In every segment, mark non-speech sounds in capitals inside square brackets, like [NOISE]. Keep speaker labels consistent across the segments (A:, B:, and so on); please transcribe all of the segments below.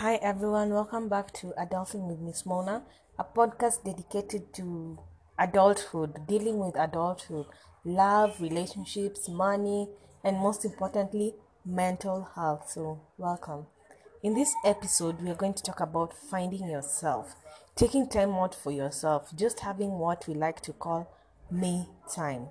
A: Hi everyone, welcome back to Adulting with Miss Mona, a podcast dedicated to adulthood, dealing with adulthood, love, relationships, money, and most importantly, mental health. So, welcome. In this episode, we are going to talk about finding yourself, taking time out for yourself, just having what we like to call me time.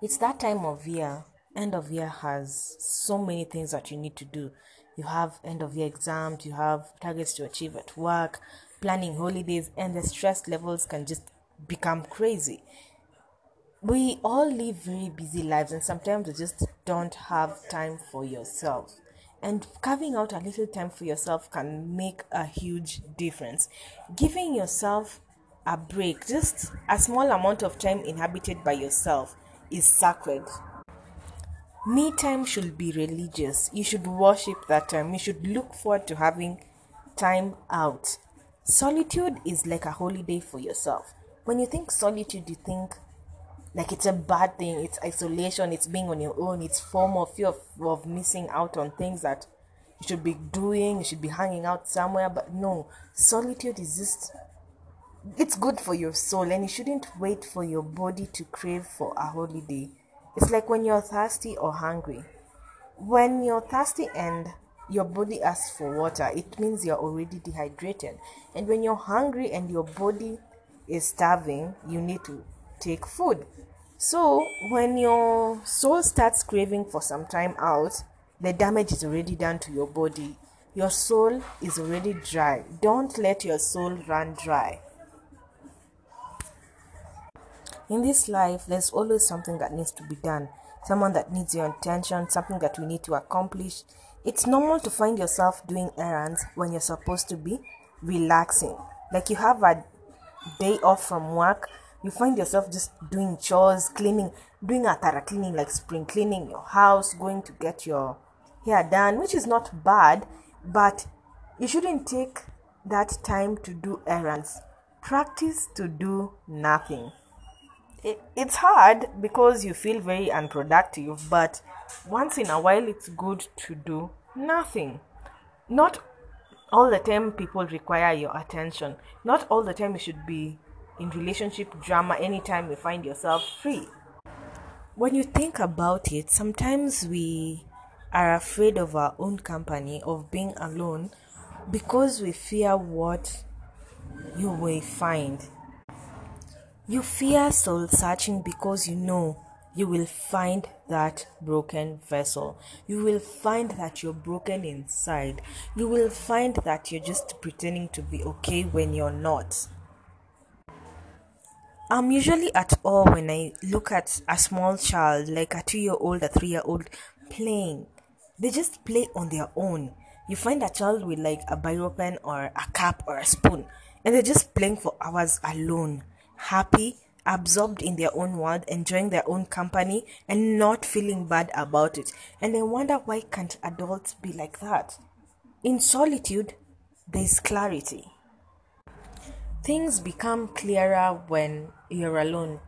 A: It's that time of year end of year has so many things that you need to do. You have end of year exams, you have targets to achieve at work, planning holidays, and the stress levels can just become crazy. We all live very busy lives, and sometimes you just don't have time for yourself. And carving out a little time for yourself can make a huge difference. Giving yourself a break, just a small amount of time inhabited by yourself, is sacred. Me time should be religious. You should worship that time. You should look forward to having time out. Solitude is like a holiday for yourself. When you think solitude, you think like it's a bad thing, it's isolation, it's being on your own, it's form of fear of, of missing out on things that you should be doing, you should be hanging out somewhere. But no, solitude is just it's good for your soul and you shouldn't wait for your body to crave for a holiday it's like when you're thirsty or hungry. When you're thirsty and your body asks for water, it means you're already dehydrated. And when you're hungry and your body is starving, you need to take food. So, when your soul starts craving for some time out, the damage is already done to your body. Your soul is already dry. Don't let your soul run dry in this life there's always something that needs to be done. Someone that needs your attention something that we need to accomplish. It's normal to find yourself doing errands when you're supposed to be relaxing. Like you have a day off from work you find yourself just doing chores cleaning doing a thorough cleaning like spring cleaning your house going to get your hair done which is not bad but you shouldn't take that time to do errands. Practice to do nothing it, it's hard because you feel very unproductive, but once in a while it's good to do nothing. Not all the time people require your attention. Not all the time you should be in relationship drama anytime you find yourself free. When you think about it, sometimes we are afraid of our own company, of being alone, because we fear what you will find you fear soul searching because you know you will find that broken vessel. You will find that you're broken inside. You will find that you're just pretending to be okay when you're not. I'm usually at awe when I look at a small child, like a two year old, a three year old, playing. They just play on their own. You find a child with like a biro pen or a cup or a spoon, and they're just playing for hours alone happy, absorbed in their own world, enjoying their own company, and not feeling bad about it. And I wonder why can't adults be like that? In solitude, there's clarity. Things become clearer when you're alone.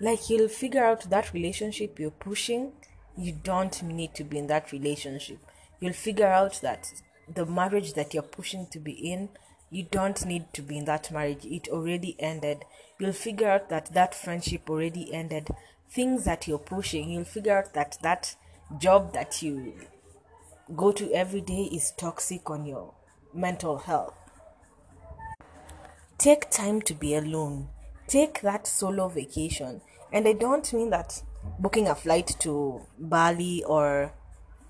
A: Like you'll figure out that relationship you're pushing, you don't need to be in that relationship. You'll figure out that the marriage that you're pushing to be in you don't need to be in that marriage. It already ended. You'll figure out that that friendship already ended. Things that you're pushing you'll figure out that that job that you go to every day is toxic on your mental health. Take time to be alone. Take that solo vacation. And i don't mean that booking a flight to bali or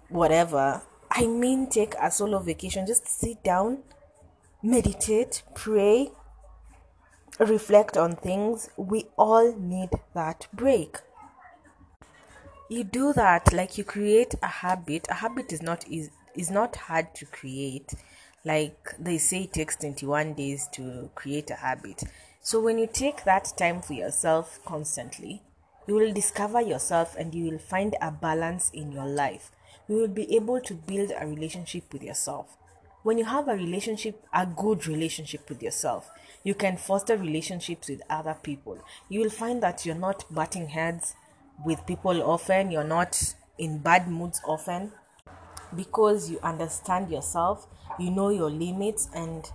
A: whatever. I mean take a solo vacation. Just sit down meditate, pray, reflect on things. We all need that break. You do that like you create a habit. A habit is not is is not hard to create. Like they say it takes 21 days to create a habit. So when you take that time for yourself constantly, you will discover yourself and you will find a balance in your life. You will be able to build a relationship with yourself when you have a relationship, a good relationship with yourself, you can foster relationships with other people. You will find that you're not butting heads with people often, you're not in bad moods often. because you understand yourself, you know your limits, and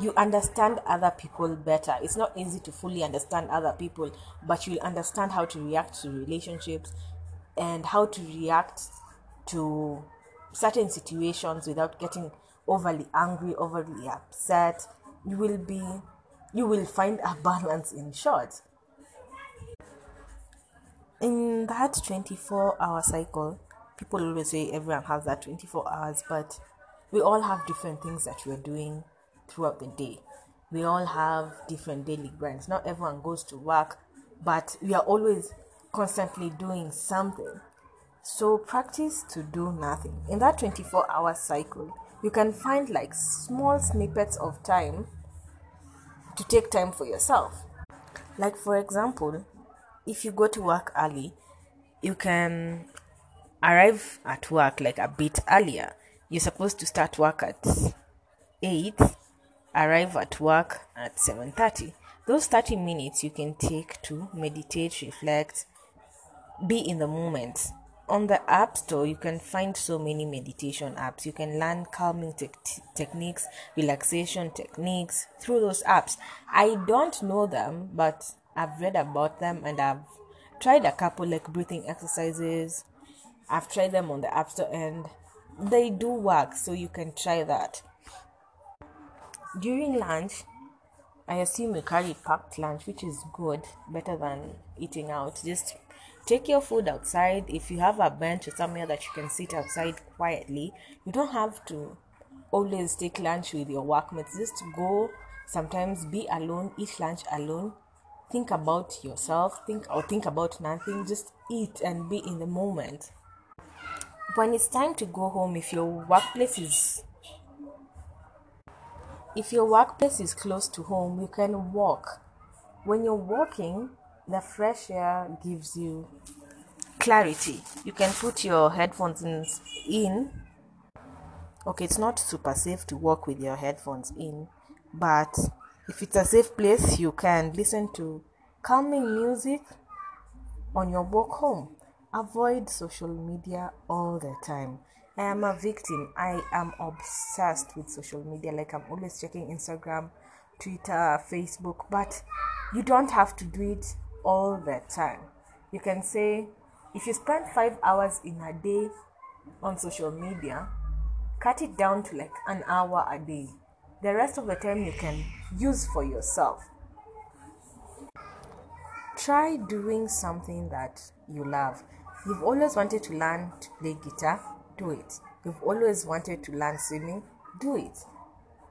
A: you understand other people better. It's not easy to fully understand other people, but you'll understand how to react to relationships and how to react to certain situations without getting overly angry, overly upset. You will be you will find a balance in short. In that 24 hour cycle, people always say everyone has that 24 hours, but we all have different things that we're doing throughout the day. We all have different daily grinds. Not everyone goes to work, but we are always constantly doing something. So practice to do nothing. In that 24 hour cycle, you can find like small snippets of time to take time for yourself. Like, for example, if you go to work early, you can arrive at work like a bit earlier. You're supposed to start work at 8, arrive at work at 7:30. Those 30 minutes you can take to meditate, reflect, be in the moment on the app store you can find so many meditation apps. You can learn calming te- techniques relaxation techniques through those apps. I don't know them but i've read about them and i've tried a couple like breathing exercises. I've tried them on the app store and they do work so you can try that. During lunch i assume you carry packed lunch which is good better than eating out. Just take your food outside. If you have a bench or somewhere that you can sit outside quietly you don't have to always take lunch with your workmates. Just go sometimes be alone eat lunch alone. Think about yourself. Think or think about nothing. Just eat and be in the moment. When it's time to go home if your workplace is if your workplace is close to home you can walk. When you're walking the fresh air gives you clarity. You can put your headphones in. Okay, it's not super safe to walk with your headphones in, but if it's a safe place, you can listen to calming music on your walk home. Avoid social media all the time. I am a victim. I am obsessed with social media. Like I'm always checking Instagram, Twitter, Facebook, but you don't have to do it all the time. You can say, if you spend five hours in a day on social media, cut it down to like an hour a day. The rest of the time you can use for yourself. Try doing something that you love. You've always wanted to learn to play guitar, do it. You've always wanted to learn swimming, do it.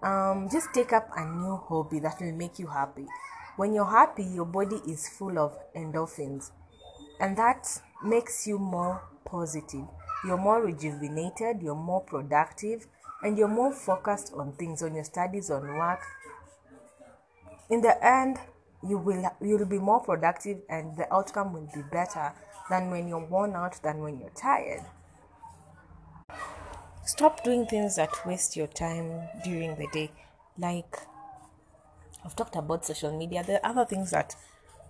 A: Um, just take up a new hobby that will make you happy. When you're happy, your body is full of endorphins, and that makes you more positive. You're more rejuvenated, you're more productive, and you're more focused on things, on your studies, on work. In the end, you will you'll be more productive and the outcome will be better than when you're worn out than when you're tired. Stop doing things that waste your time during the day. Like I've talked about social media. There are other things that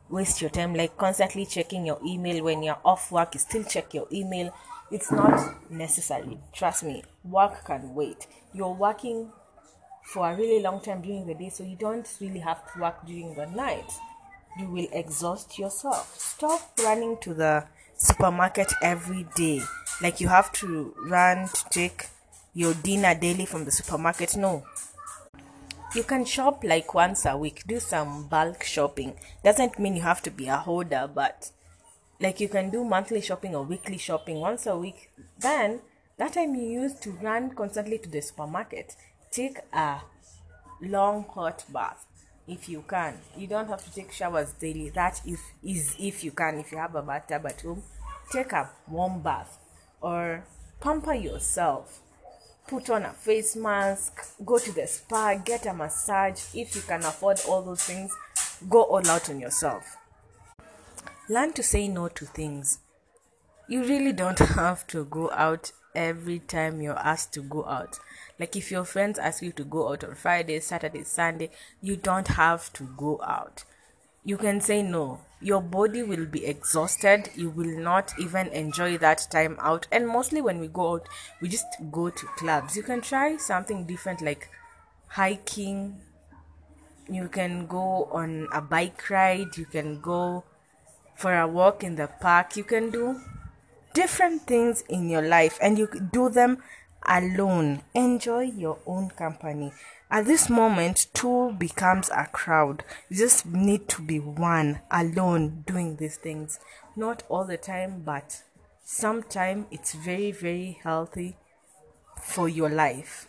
A: waste your time, like constantly checking your email when you're off work. You still check your email. It's not necessary. Trust me, work can wait. You're working for a really long time during the day, so you don't really have to work during the night. You will exhaust yourself. Stop running to the supermarket every day. Like you have to run to take your dinner daily from the supermarket. No, you can shop like once a week. Do some bulk shopping. Doesn't mean you have to be a hoarder but like you can do monthly shopping or weekly shopping once a week. Then that time you use to run constantly to the supermarket. Take a long hot bath if you can. You don't have to take showers daily. That if is if you can if you have a bathtub at home. Take a warm bath or pamper yourself put on a face mask, go to the spa, get a massage. If you can afford all those things, go all out on yourself. Learn to say no to things. You really don't [LAUGHS] have to go out every time you're asked to go out. Like if your friends ask you to go out on Friday, Saturday, Sunday, you don't have to go out. You can say no. Your body will be exhausted. You will not even enjoy that time out. And mostly when we go out we just go to clubs. You can try something different like hiking. You can go on a bike ride. You can go for a walk in the park. You can do different things in your life and you do them alone. Enjoy your own company. At this moment two becomes a crowd. You just need to be one alone doing these things. Not all the time but sometimes it's very very healthy for your life.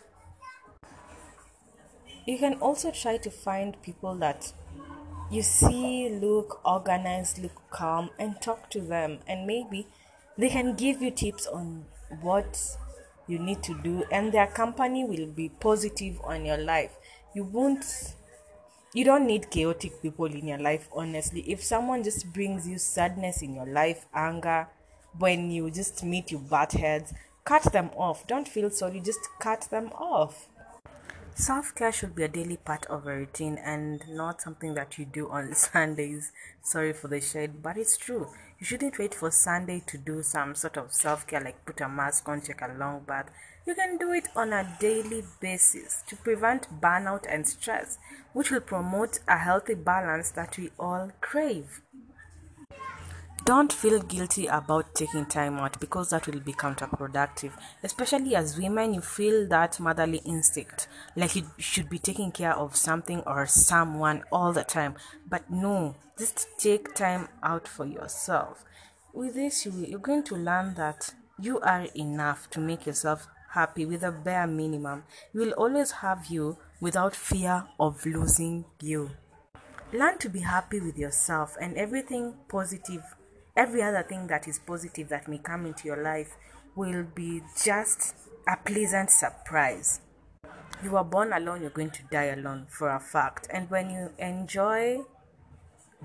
A: You can also try to find people that you see look organized, look calm, and talk to them, and maybe they can give you tips on what you need to do, and their company will be positive on your life. You won't you don't need chaotic people in your life honestly. If someone just brings you sadness in your life anger when you just meet you butt heads cut them off. Don't feel sorry just cut them off Self care should be a daily part of a routine and not something that you do on [LAUGHS] Sundays. Sorry for the shade, but it's true. You shouldn't wait for Sunday to do some sort of self care like put a mask on, take a long bath. You can do it on a daily basis to prevent burnout and stress, which will promote a healthy balance that we all crave. Don't feel guilty about taking time out because that will be counterproductive. Especially as women, you feel that motherly instinct like you should be taking care of something or someone all the time. But no, just take time out for yourself. With this, you, you're going to learn that you are enough to make yourself happy with a bare minimum. You will always have you without fear of losing you. Learn to be happy with yourself and everything positive every other thing that is positive that may come into your life will be just a pleasant surprise. You are born alone, you're going to die alone for a fact. And when you enjoy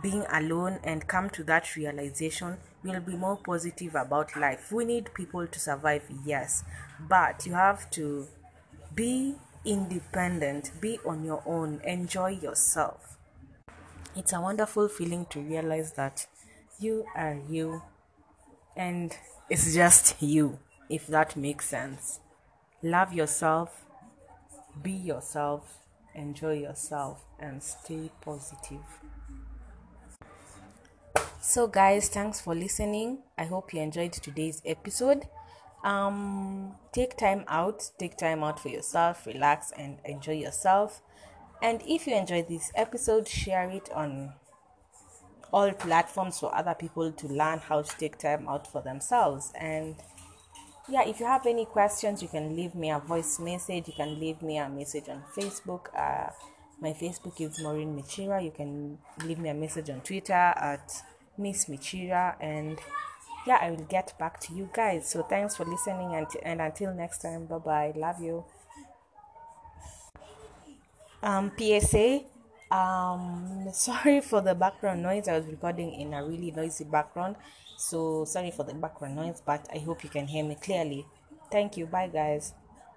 A: being alone and come to that realization, you'll be more positive about life. We need people to survive, yes, but you have to be independent, be on your own, enjoy yourself. It's a wonderful feeling to realize that you are you and it's just you if that makes sense. Love yourself be yourself enjoy yourself and stay positive. So guys thanks for listening. I hope you enjoyed today's episode. Um take time out take time out for yourself relax and enjoy yourself. And if you enjoyed this episode share it on all platforms for other people to learn how to take time out for themselves. And yeah, if you have any questions, you can leave me a voice message. You can leave me a message on Facebook. Uh, my Facebook is Maureen Michira. You can leave me a message on Twitter at Miss Michira. And yeah, I will get back to you guys. So thanks for listening. And, and until next time, bye bye. Love you. Um, PSA um [LAUGHS] sorry for the background noise. I was recording in a really noisy background. So sorry for the background noise but i hope you can hear me clearly. Thank you. Bye guys